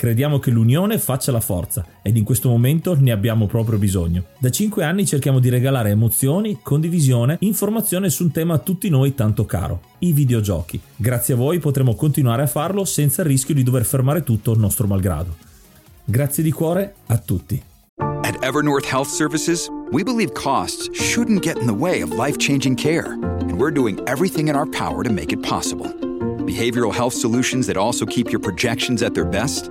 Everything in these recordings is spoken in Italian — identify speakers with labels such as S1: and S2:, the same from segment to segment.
S1: Crediamo che l'unione faccia la forza ed in questo momento ne abbiamo proprio bisogno. Da 5 anni cerchiamo di regalare emozioni, condivisione, informazione su un tema a tutti noi tanto caro, i videogiochi. Grazie a voi potremo continuare a farlo senza il rischio di dover fermare tutto il nostro malgrado. Grazie di cuore a tutti.
S2: At Evernorth Health Services, we believe costs shouldn't get in the way of life-changing care, and we're doing everything in our power to make it possible. Behavioral health solutions that also keep your projections at their best?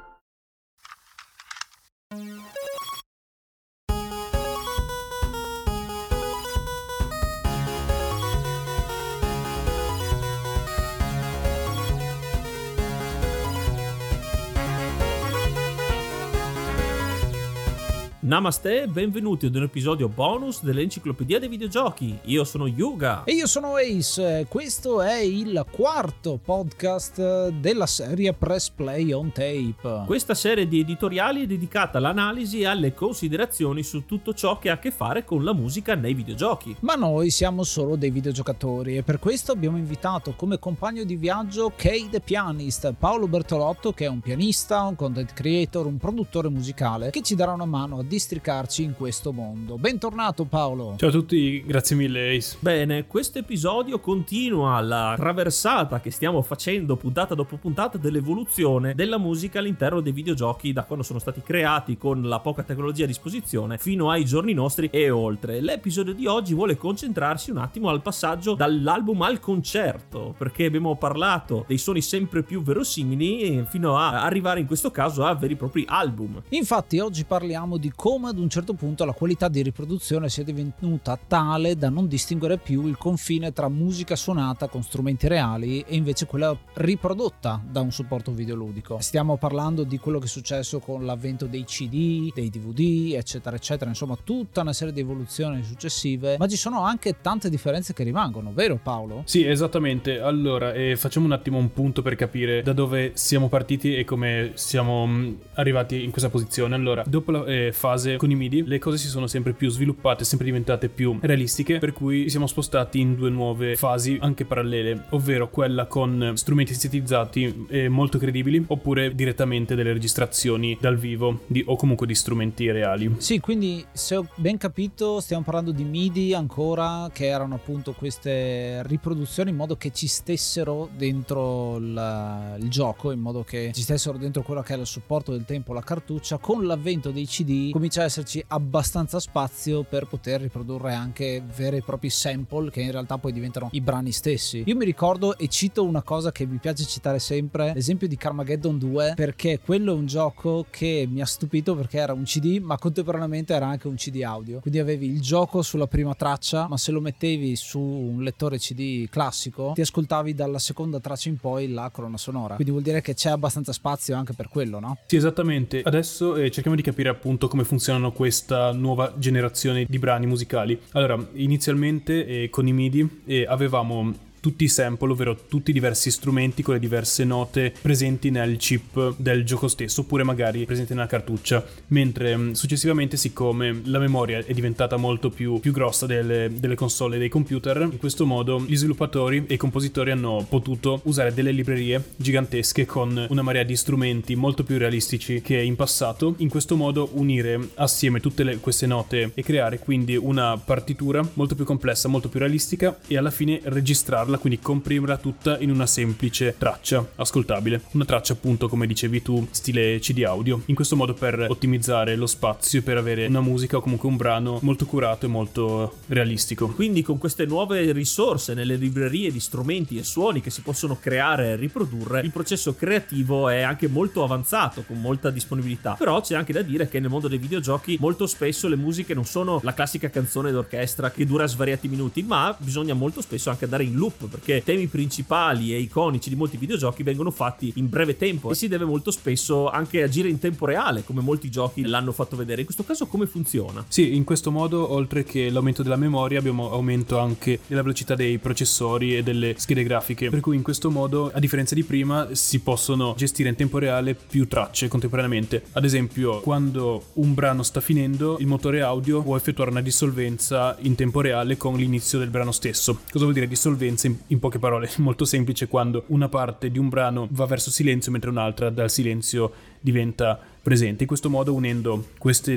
S1: Namaste e benvenuti ad un episodio bonus dell'Enciclopedia dei Videogiochi. Io sono Yuga.
S3: E io sono Ace. Questo è il quarto podcast della serie Press Play on Tape.
S1: Questa serie di editoriali è dedicata all'analisi e alle considerazioni su tutto ciò che ha a che fare con la musica nei videogiochi.
S3: Ma noi siamo solo dei videogiocatori e per questo abbiamo invitato come compagno di viaggio Kay the Pianist, Paolo Bertolotto che è un pianista, un content creator, un produttore musicale che ci darà una mano a districarci in questo mondo. Bentornato Paolo.
S4: Ciao a tutti, grazie mille Ace.
S1: Bene, questo episodio continua la traversata che stiamo facendo puntata dopo puntata dell'evoluzione della musica all'interno dei videogiochi da quando sono stati creati con la poca tecnologia a disposizione fino ai giorni nostri e oltre. L'episodio di oggi vuole concentrarsi un attimo al passaggio dall'album al concerto, perché abbiamo parlato dei suoni sempre più verosimili fino a arrivare in questo caso a veri e propri album.
S3: Infatti oggi parliamo di come ad un certo punto la qualità di riproduzione sia divenuta tale da non distinguere più il confine tra musica suonata con strumenti reali e invece quella riprodotta da un supporto videoludico. Stiamo parlando di quello che è successo con l'avvento dei CD, dei DVD, eccetera, eccetera, insomma tutta una serie di evoluzioni successive, ma ci sono anche tante differenze che rimangono, vero Paolo?
S4: Sì, esattamente. Allora, eh, facciamo un attimo un punto per capire da dove siamo partiti e come siamo mh, arrivati in questa posizione. Allora, dopo la eh, fase con i MIDI, le cose si sono sempre più sviluppate, sempre diventate più realistiche, per cui siamo spostati in due nuove fasi anche parallele, ovvero quella con strumenti sintetizzati e molto credibili, oppure direttamente delle registrazioni dal vivo di, o comunque di strumenti reali.
S3: Sì, quindi se ho ben capito stiamo parlando di MIDI ancora, che erano appunto queste riproduzioni in modo che ci stessero dentro il, il gioco, in modo che ci stessero dentro quello che è il supporto del tempo, la cartuccia. Con l'avvento dei CD comincia a esserci abbastanza spazio per poter riprodurre anche veri e propri sample che in realtà poi diventano i brani stessi. Io mi ricordo e cito una cosa che mi piace citare sempre, l'esempio di Carmageddon 2, perché quello è un gioco che mi ha stupito perché era un CD, ma contemporaneamente era anche un CD audio. Quindi avevi il gioco sulla prima traccia, ma se lo mettevi su un lettore CD classico, ti ascoltavi dalla seconda traccia in poi la colonna sonora. Quindi vuol dire che c'è abbastanza spazio anche per quello, no?
S4: Sì, esattamente. Adesso eh, cerchiamo di capire appunto come funzionano questa nuova generazione di brani musicali. Allora, inizialmente eh, con i MIDI eh, avevamo tutti i sample, ovvero tutti i diversi strumenti con le diverse note presenti nel chip del gioco stesso, oppure magari presenti nella cartuccia. Mentre mm, successivamente, siccome la memoria è diventata molto più, più grossa delle, delle console e dei computer, in questo modo gli sviluppatori e i compositori hanno potuto usare delle librerie gigantesche con una marea di strumenti molto più realistici che in passato. In questo modo unire assieme tutte le, queste note e creare quindi una partitura molto più complessa, molto più realistica e alla fine registrarla, quindi comprimerla tutta in una semplice traccia ascoltabile. Una traccia appunto come dicevi tu, stile CD audio. In questo modo per ottimizzare lo spazio e per avere una musica o comunque un brano molto curato e molto realistico.
S1: Quindi con queste nuove risorse nelle librerie di strumenti e suoni che si possono creare e riprodurre, il processo creativo è anche molto avanzato, con molta disponibilità. Però c'è anche da dire che nel mondo dei videogiochi molto spesso le musiche non sono la classica canzone d'orchestra che dura svariati minuti, ma bisogna molto spesso anche andare in loop perché temi principali e iconici di molti videogiochi vengono fatti in breve tempo e si deve molto spesso anche agire in tempo reale, come molti giochi l'hanno fatto vedere. In questo caso come funziona?
S4: Sì, in questo modo oltre che l'aumento della memoria abbiamo aumento anche della velocità dei processori e delle schede grafiche, per cui in questo modo a differenza di prima si possono gestire in tempo reale più tracce contemporaneamente. Ad esempio, quando un brano sta finendo, il motore audio può effettuare una dissolvenza in tempo reale con l'inizio del brano stesso. Cosa vuol dire dissolvenza? In, in poche parole, molto semplice quando una parte di un brano va verso silenzio mentre un'altra dal silenzio diventa presente. In questo modo, unendo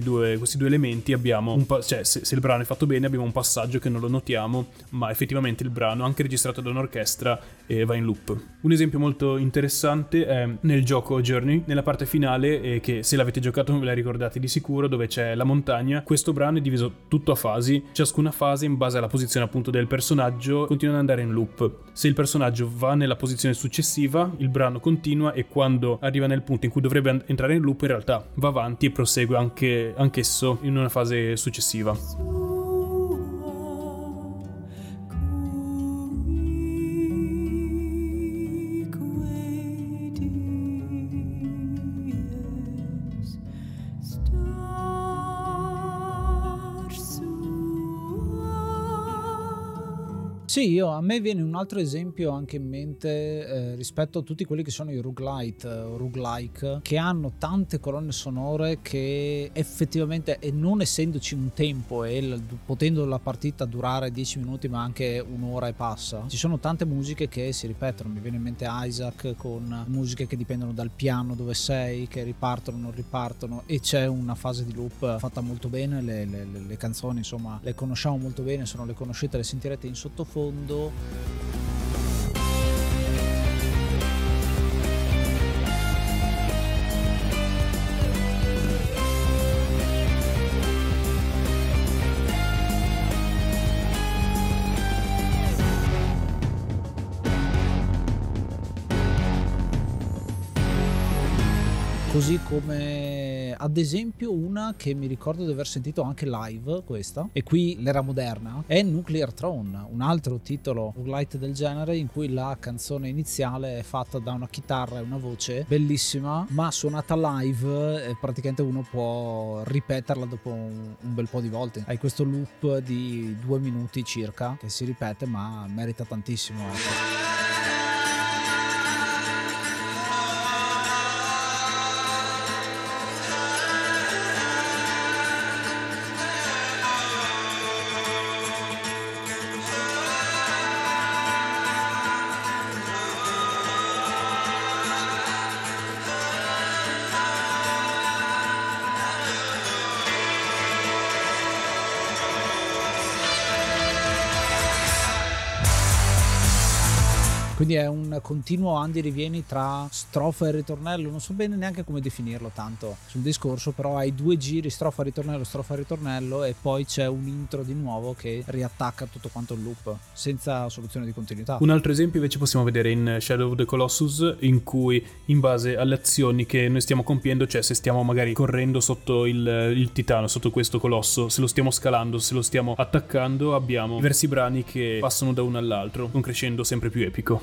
S4: due, questi due elementi, abbiamo pa- cioè, se, se, il brano è fatto bene, abbiamo un passaggio che non lo notiamo, ma effettivamente il brano, anche registrato da un'orchestra, eh, va in loop. Un esempio molto interessante è nel gioco Journey, nella parte finale, eh, che se l'avete giocato ve la ricordate di sicuro, dove c'è la montagna. Questo brano è diviso tutto a fasi, ciascuna fase, in base alla posizione appunto del personaggio, continua ad andare in loop. Se il personaggio va nella posizione successiva, il brano continua e quando arriva nel punto in cui dovrebbe entrare in loop, in realtà va avanti e prosegue anche, anch'esso in una fase successiva.
S3: Sì, io, a me viene un altro esempio anche in mente eh, rispetto a tutti quelli che sono i roguelite eh, o roguelike che hanno tante colonne sonore che effettivamente e non essendoci un tempo e il, potendo la partita durare 10 minuti ma anche un'ora e passa ci sono tante musiche che si ripetono. Mi viene in mente Isaac con musiche che dipendono dal piano dove sei che ripartono non ripartono e c'è una fase di loop fatta molto bene le, le, le canzoni insomma le conosciamo molto bene se le conoscete le sentirete in sottofondo fondo così come ad esempio una che mi ricordo di aver sentito anche live questa e qui l'era moderna è Nuclear Throne un altro titolo light del genere in cui la canzone iniziale è fatta da una chitarra e una voce bellissima ma suonata live e praticamente uno può ripeterla dopo un, un bel po' di volte. Hai questo loop di due minuti circa che si ripete ma merita tantissimo Quindi è un continuo andi rivieni tra strofa e ritornello, non so bene neanche come definirlo tanto sul discorso, però hai due giri, strofa, ritornello, strofa, ritornello e poi c'è un intro di nuovo che riattacca tutto quanto il loop senza soluzione di continuità.
S4: Un altro esempio invece possiamo vedere in Shadow of the Colossus in cui in base alle azioni che noi stiamo compiendo, cioè se stiamo magari correndo sotto il, il titano, sotto questo colosso, se lo stiamo scalando, se lo stiamo attaccando, abbiamo diversi brani che passano da uno all'altro, un crescendo sempre più epico.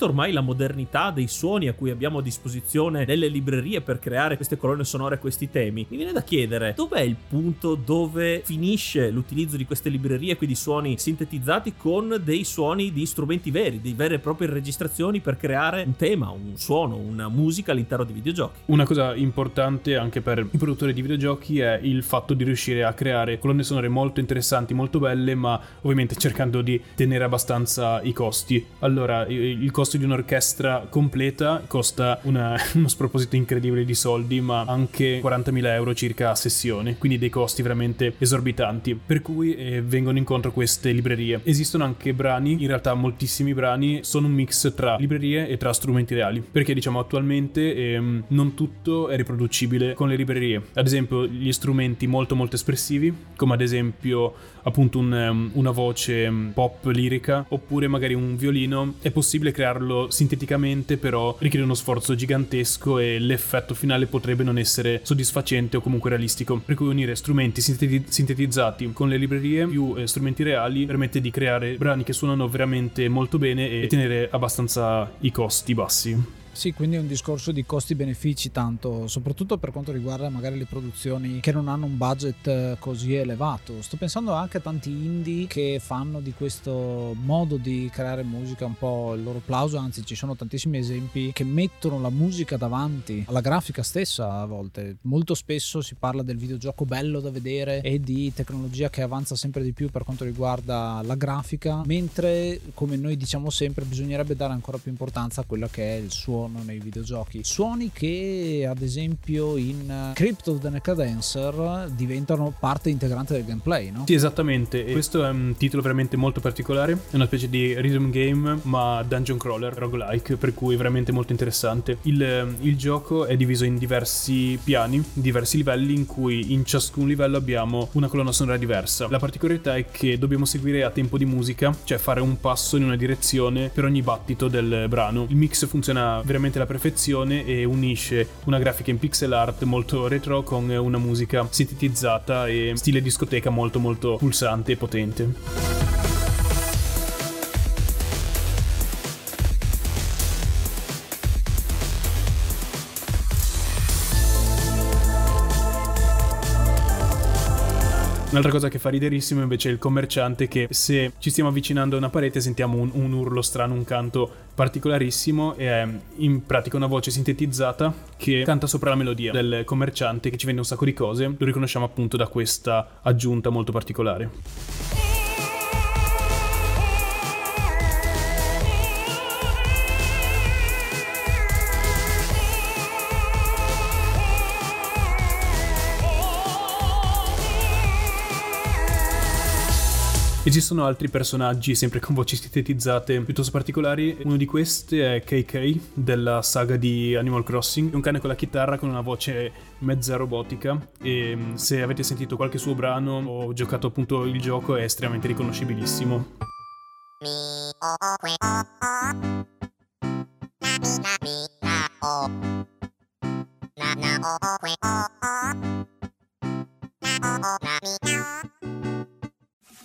S1: vista ormai la modernità dei suoni a cui abbiamo a disposizione nelle librerie per creare queste colonne sonore, questi temi, mi viene da chiedere dov'è il punto dove finisce l'utilizzo di queste librerie, quindi suoni sintetizzati con dei suoni di strumenti veri, di vere e proprie registrazioni per creare un tema, un suono, una musica all'interno di videogiochi.
S4: Una cosa importante anche per i produttori di videogiochi è il fatto di riuscire a creare colonne sonore molto interessanti, molto belle, ma ovviamente cercando di tenere abbastanza i costi. Allora, il costo di un'orchestra completa costa una, uno sproposito incredibile di soldi, ma anche 40.000 euro circa a sessione, quindi dei costi veramente esorbitanti, per cui eh, vengono incontro queste librerie. Esistono anche brani, in realtà moltissimi brani, sono un mix tra librerie e tra strumenti reali, perché diciamo attualmente ehm, non tutto è riproducibile con le librerie. Ad esempio, gli strumenti molto molto espressivi, come ad esempio appunto un, um, una voce um, pop lirica oppure magari un violino. È possibile crearlo sinteticamente però richiede uno sforzo gigantesco e l'effetto finale potrebbe non essere soddisfacente o comunque realistico. Per cui unire strumenti sintetizzati con le librerie più eh, strumenti reali permette di creare brani che suonano veramente molto bene e tenere abbastanza i costi bassi
S3: sì, quindi è un discorso di costi-benefici tanto, soprattutto per quanto riguarda magari le produzioni che non hanno un budget eh, così elevato. Sto pensando anche a tanti indie che fanno di questo modo di creare musica un po' il loro plauso, anzi ci sono tantissimi esempi che mettono la musica davanti alla grafica stessa a volte. Molto spesso si parla del videogioco bello da vedere e di tecnologia che avanza sempre di più per quanto riguarda la grafica, mentre come noi diciamo sempre bisognerebbe dare ancora più importanza a quello che è il suono suono nei videogiochi. Suoni che ad esempio in Crypt of the Necadancer diventano parte integrante del gameplay, no?
S4: Sì, esattamente. E questo è un titolo veramente molto particolare. È una specie di rhythm game, ma dungeon crawler, roguelike, per cui veramente molto interessante. Il, il gioco è diviso in diversi piani, diversi livelli, in cui in ciascun livello abbiamo una colonna sonora diversa. La particolarità è che dobbiamo seguire a tempo di musica, cioè fare un passo in una direzione per ogni battito del brano. Il mix funziona veramente alla perfezione e unisce una grafica in pixel art molto retro con una musica sintetizzata e stile discoteca molto molto pulsante e potente. Un'altra cosa che fa riderissimo invece è il commerciante che se ci stiamo avvicinando a una parete sentiamo un, un urlo strano, un canto particolarissimo è in pratica una voce sintetizzata che canta sopra la melodia del commerciante che ci vende un sacco di cose. Lo riconosciamo appunto da questa aggiunta molto particolare. Esistono altri personaggi sempre con voci sintetizzate piuttosto particolari. Uno di questi è KK della saga di Animal Crossing, un cane con la chitarra con una voce mezza robotica e mm, se avete sentito qualche suo brano o giocato appunto il gioco è estremamente riconoscibilissimo.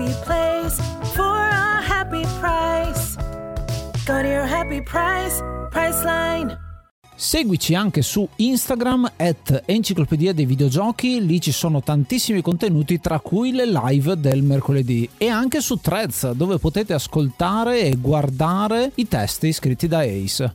S5: happy place for a happy price. Go to your happy price, Priceline.
S3: Seguici anche su Instagram at Enciclopedia dei Videogiochi, lì ci sono tantissimi contenuti tra cui le live del mercoledì e anche su Threads dove potete ascoltare e guardare i testi scritti da Ace.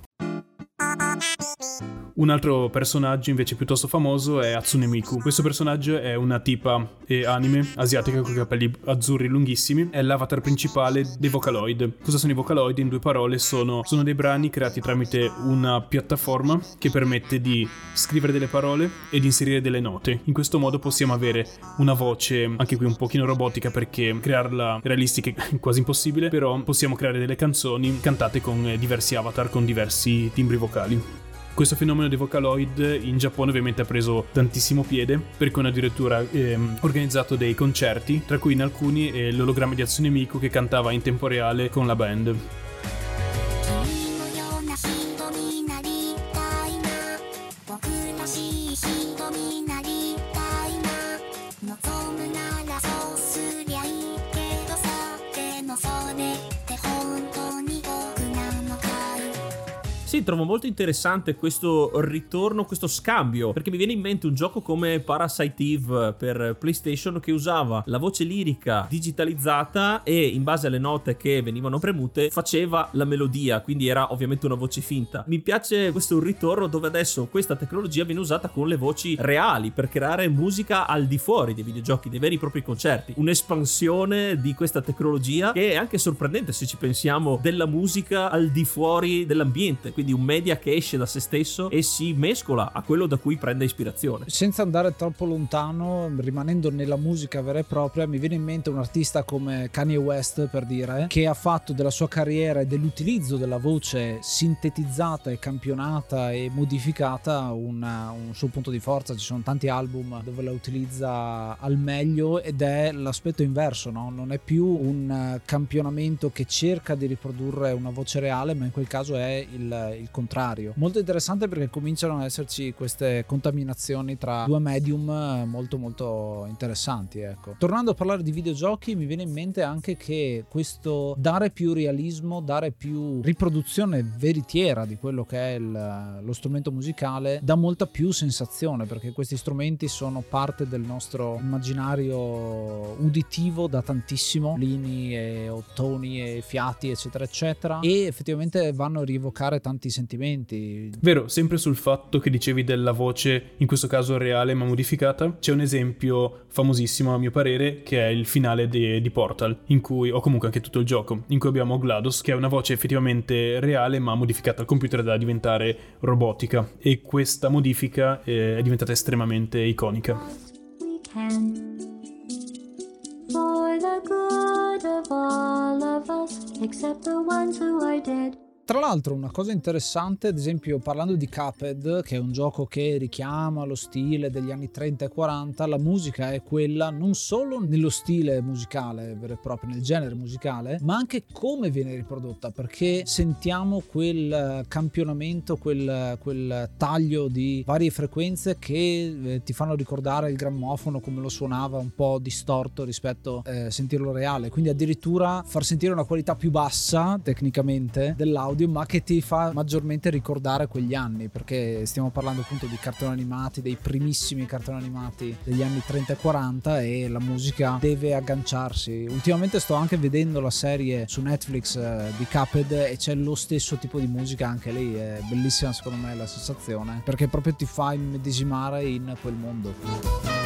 S4: Un altro personaggio invece piuttosto famoso è Hatsune Miku. Questo personaggio è una tipa e anime asiatica con i capelli azzurri lunghissimi. È l'avatar principale dei Vocaloid. Cosa sono i Vocaloid? In due parole sono, sono dei brani creati tramite una piattaforma che permette di scrivere delle parole e di inserire delle note. In questo modo possiamo avere una voce, anche qui un pochino robotica perché crearla realistica è quasi impossibile, però possiamo creare delle canzoni cantate con diversi avatar, con diversi timbri vocali. Questo fenomeno dei Vocaloid in Giappone ovviamente ha preso tantissimo piede perché hanno addirittura ehm, organizzato dei concerti, tra cui in alcuni eh, l'ologramma di Miku che cantava in tempo reale con la band.
S1: Sì, trovo molto interessante questo ritorno, questo scambio, perché mi viene in mente un gioco come Parasite Eve per PlayStation che usava la voce lirica digitalizzata e in base alle note che venivano premute faceva la melodia, quindi era ovviamente una voce finta. Mi piace questo ritorno dove adesso questa tecnologia viene usata con le voci reali per creare musica al di fuori dei videogiochi, dei veri e propri concerti. Un'espansione di questa tecnologia che è anche sorprendente se ci pensiamo della musica al di fuori dell'ambiente, quindi un media che esce da se stesso e si mescola a quello da cui prende ispirazione.
S3: Senza andare troppo lontano, rimanendo nella musica vera e propria, mi viene in mente un artista come Kanye West, per dire, che ha fatto della sua carriera e dell'utilizzo della voce sintetizzata e campionata e modificata una- un suo punto di forza. Ci sono tanti album dove la utilizza al meglio ed è l'aspetto inverso, no? Non è più un campionamento che cerca di riprodurre una voce reale, ma in quel caso è il, il contrario. Molto interessante perché cominciano ad esserci queste contaminazioni tra due medium eh, molto molto interessanti, ecco. Tornando a parlare di videogiochi, mi viene in mente anche che questo dare più realismo, dare più riproduzione veritiera di quello che è il- lo strumento musicale dà molta più sensazione perché questi strumenti sono parte del nostro immaginario uditivo da tantissimo, lini e ottoni e fiati eccetera eccetera e effettivamente vanno a rievocare tanti sentimenti.
S4: Vero, sempre sul fatto che dicevi della voce, in questo caso reale ma modificata, c'è un esempio famosissimo a mio parere che è il finale di, di Portal, in cui, o comunque anche tutto il gioco, in cui abbiamo GLaDOS che è una voce effettivamente reale ma modificata al computer da diventare robotica e questa modifica eh, è diventata estremamente iconica.
S6: we can. For the good of all of us, except the ones who are dead.
S3: Tra l'altro una cosa interessante, ad esempio parlando di Cuphead, che è un gioco che richiama lo stile degli anni 30 e 40, la musica è quella non solo nello stile musicale vero e proprio, nel genere musicale, ma anche come viene riprodotta, perché sentiamo quel campionamento, quel, quel taglio di varie frequenze che eh, ti fanno ricordare il grammofono come lo suonava un po' distorto rispetto a eh, sentirlo reale, quindi addirittura far sentire una qualità più bassa tecnicamente dell'audio, ma che ti fa maggiormente ricordare quegli anni, perché stiamo parlando appunto di cartoni animati, dei primissimi cartoni animati degli anni 30 e 40 e la musica deve agganciarsi. Ultimamente sto anche vedendo la serie su Netflix eh, di Cuphead e c'è lo stesso tipo di musica anche lì, è bellissima secondo me la sensazione, perché proprio ti fa immedesimare in quel mondo.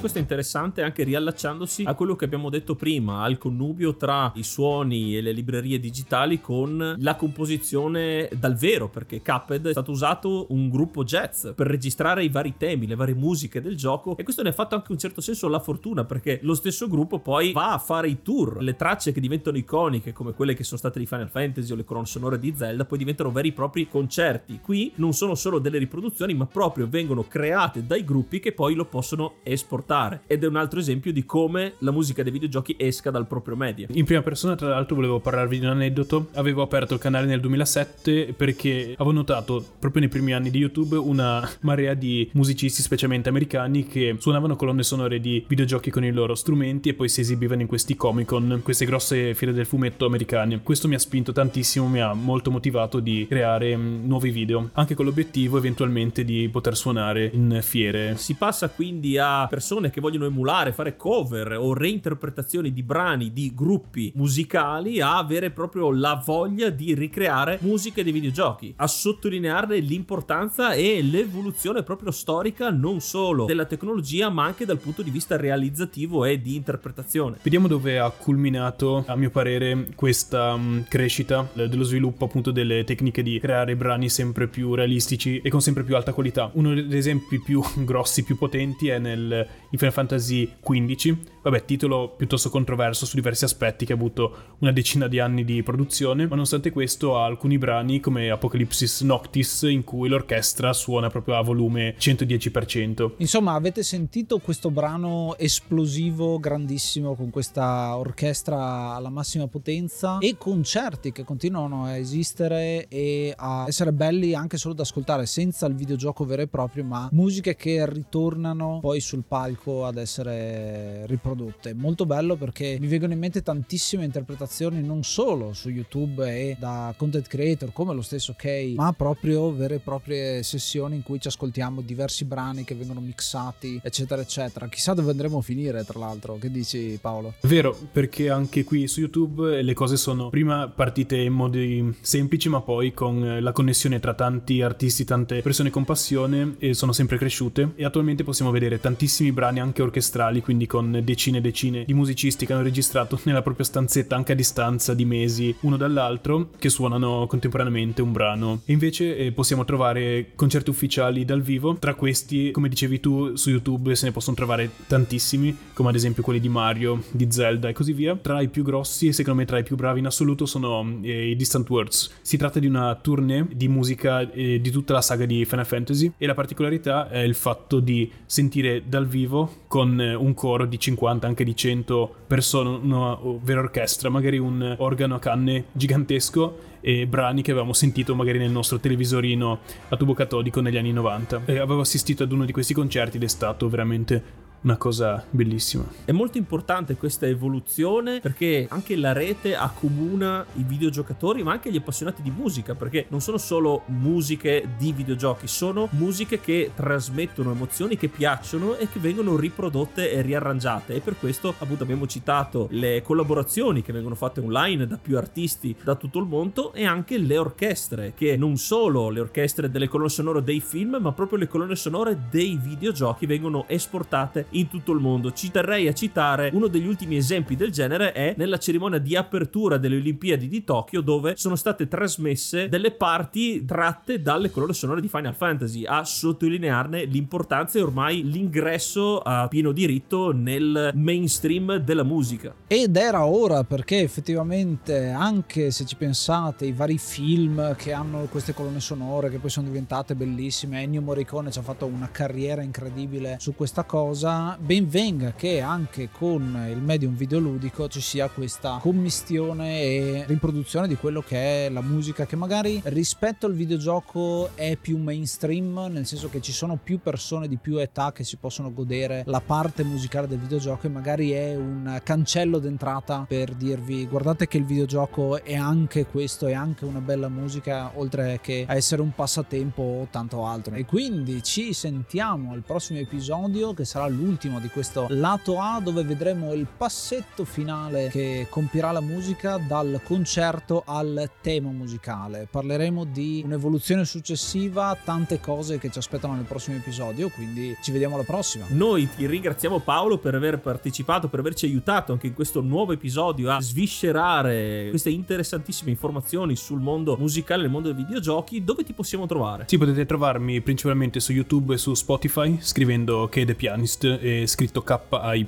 S1: Questo è interessante anche riallacciandosi a quello che abbiamo detto prima, al connubio tra i suoni e le librerie digitali con la composizione dal vero, perché Cuphead è stato usato un gruppo jazz per registrare i vari temi, le varie musiche del gioco e questo ne ha fatto anche in un certo senso la fortuna perché lo stesso gruppo poi va a fare i tour, le tracce che diventano iconiche come quelle che sono state di Final Fantasy o le colonne sonore di Zelda poi diventano veri e propri concerti. Qui non sono solo delle riproduzioni ma proprio vengono create dai gruppi che poi lo possono esportare adottare. Ed è un altro esempio di come la musica dei videogiochi esca dal proprio media.
S4: In prima persona, tra l'altro, volevo parlarvi di un aneddoto. Avevo aperto il canale nel 2007 perché avevo notato proprio nei primi anni di YouTube una marea di musicisti, specialmente americani, che suonavano colonne sonore di videogiochi con i loro strumenti e poi si esibivano in questi Comic Con, queste grosse fiere del fumetto americane. Questo mi ha spinto tantissimo, mi ha molto motivato di creare mh, nuovi video, anche con l'obiettivo eventualmente di poter suonare in fiere.
S1: Si passa quindi a persone che vogliono emulare, fare cover o reinterpretazioni di brani di gruppi musicali a avere proprio la voglia di ricreare musiche dei videogiochi, a sottolinearne l'importanza e l'evoluzione proprio storica non solo della tecnologia ma anche dal punto di vista realizzativo e di interpretazione.
S4: Vediamo dove ha culminato, a mio parere, questa mh, crescita eh, dello sviluppo appunto delle tecniche di creare brani sempre più realistici e con sempre più alta qualità. Uno degli esempi più grossi, più potenti è nel in Final Fantasy XV. Vabbè, titolo piuttosto controverso su diversi aspetti che ha avuto una decina di anni di produzione, ma nonostante questo ha alcuni brani come Apocalypsis Noctis in cui l'orchestra suona proprio a volume 110%.
S3: Insomma, avete sentito questo brano esplosivo, grandissimo, con questa orchestra alla massima potenza e concerti che continuano a esistere e a essere belli anche solo da ascoltare, senza il videogioco vero e proprio, ma musiche che ritornano poi sul palco ad essere riprodotte. Molto bello perché mi vengono in mente tantissime interpretazioni non solo su YouTube e da content creator come lo stesso Kay, ma proprio vere e proprie sessioni in cui ci ascoltiamo diversi brani che vengono mixati, eccetera, eccetera. Chissà dove andremo a finire, tra l'altro. Che dici, Paolo?
S4: Vero, perché anche qui su YouTube le cose sono prima partite in modi semplici, ma poi con eh, la connessione tra tanti artisti, tante persone con passione, e sono sempre cresciute. E attualmente possiamo vedere tantissimi brani anche orchestrali, quindi con decine e decine di musicisti che hanno registrato nella propria stanzetta anche a distanza di mesi uno dall'altro, che suonano contemporaneamente un brano. E invece eh, possiamo trovare concerti ufficiali dal vivo. Tra questi, come dicevi tu, su YouTube se ne possono trovare tantissimi, come ad esempio quelli di Mario, di Zelda e così via. Tra i più grossi e secondo me tra i più bravi in assoluto sono eh, i Distant Worlds. Si tratta di una tournée di musica eh, di tutta la saga di Final Fantasy e la particolarità è il fatto di sentire dal vivo con eh, un coro di 50, anche di 100 persone, una vera orchestra, magari un organo a canne gigantesco e brani che avevamo sentito magari nel nostro televisorino a tubo catodico negli anni 90. E avevo assistito ad uno di questi concerti ed è stato veramente una cosa bellissima.
S1: È molto importante questa evoluzione perché anche la rete accomuna i videogiocatori ma anche gli appassionati di musica perché non sono solo musiche di videogiochi, sono musiche che trasmettono emozioni che piacciono e che vengono riprodotte e riarrangiate e per questo appunto abbiamo citato le collaborazioni che vengono fatte online da più artisti da tutto il mondo e anche le orchestre che non solo le orchestre delle colonne sonore dei film ma proprio le colonne sonore dei videogiochi vengono esportate in tutto il mondo. Ci terrei a citare uno degli ultimi esempi del genere è nella cerimonia di apertura delle Olimpiadi di Tokyo dove sono state trasmesse delle parti tratte dalle colonne sonore di Final Fantasy a sottolinearne l'importanza e ormai l'ingresso a pieno diritto nel mainstream della musica.
S3: Ed era ora perché effettivamente anche se ci pensate i vari film che hanno queste colonne sonore che poi sono diventate bellissime, Ennio Morricone ci ha fatto una carriera incredibile su questa cosa, ben venga che anche con il medium videoludico ci sia questa commistione e riproduzione di quello che è la musica che magari rispetto al videogioco è più mainstream, nel senso che ci sono più persone di più età che si possono godere la parte musicale del videogioco e magari è un cancello d'entrata per dirvi guardate che il videogioco è anche questo, è anche una bella musica oltre che essere un passatempo o tanto altro. E quindi ci sentiamo al prossimo episodio che sarà l'ultimo di questo lato A dove vedremo il passetto finale che compirà la musica dal concerto al tema musicale. Parleremo di un'evoluzione successiva, tante cose che ci aspettano nel prossimo episodio, quindi ci vediamo alla prossima.
S1: Noi ti ringraziamo Paolo per aver partecipato, per averci aiutato anche in questo nuovo episodio a sviscerare queste interessantissime informazioni sul mondo musicale, nel mondo dei videogiochi. Dove ti possiamo trovare?
S4: Sì, potete trovarmi principalmente su YouTube e su Spotify scrivendo che The Pianist e scritto KY.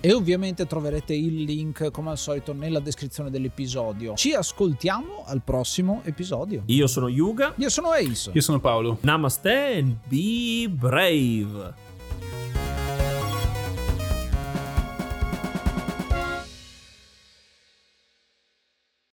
S3: E ovviamente troverete il link come al solito nella descrizione dell'episodio. Ci ascoltiamo al prossimo episodio.
S1: Io sono Yuga.
S3: Io sono Ace.
S4: Io sono Paolo.
S1: Namaste and be brave.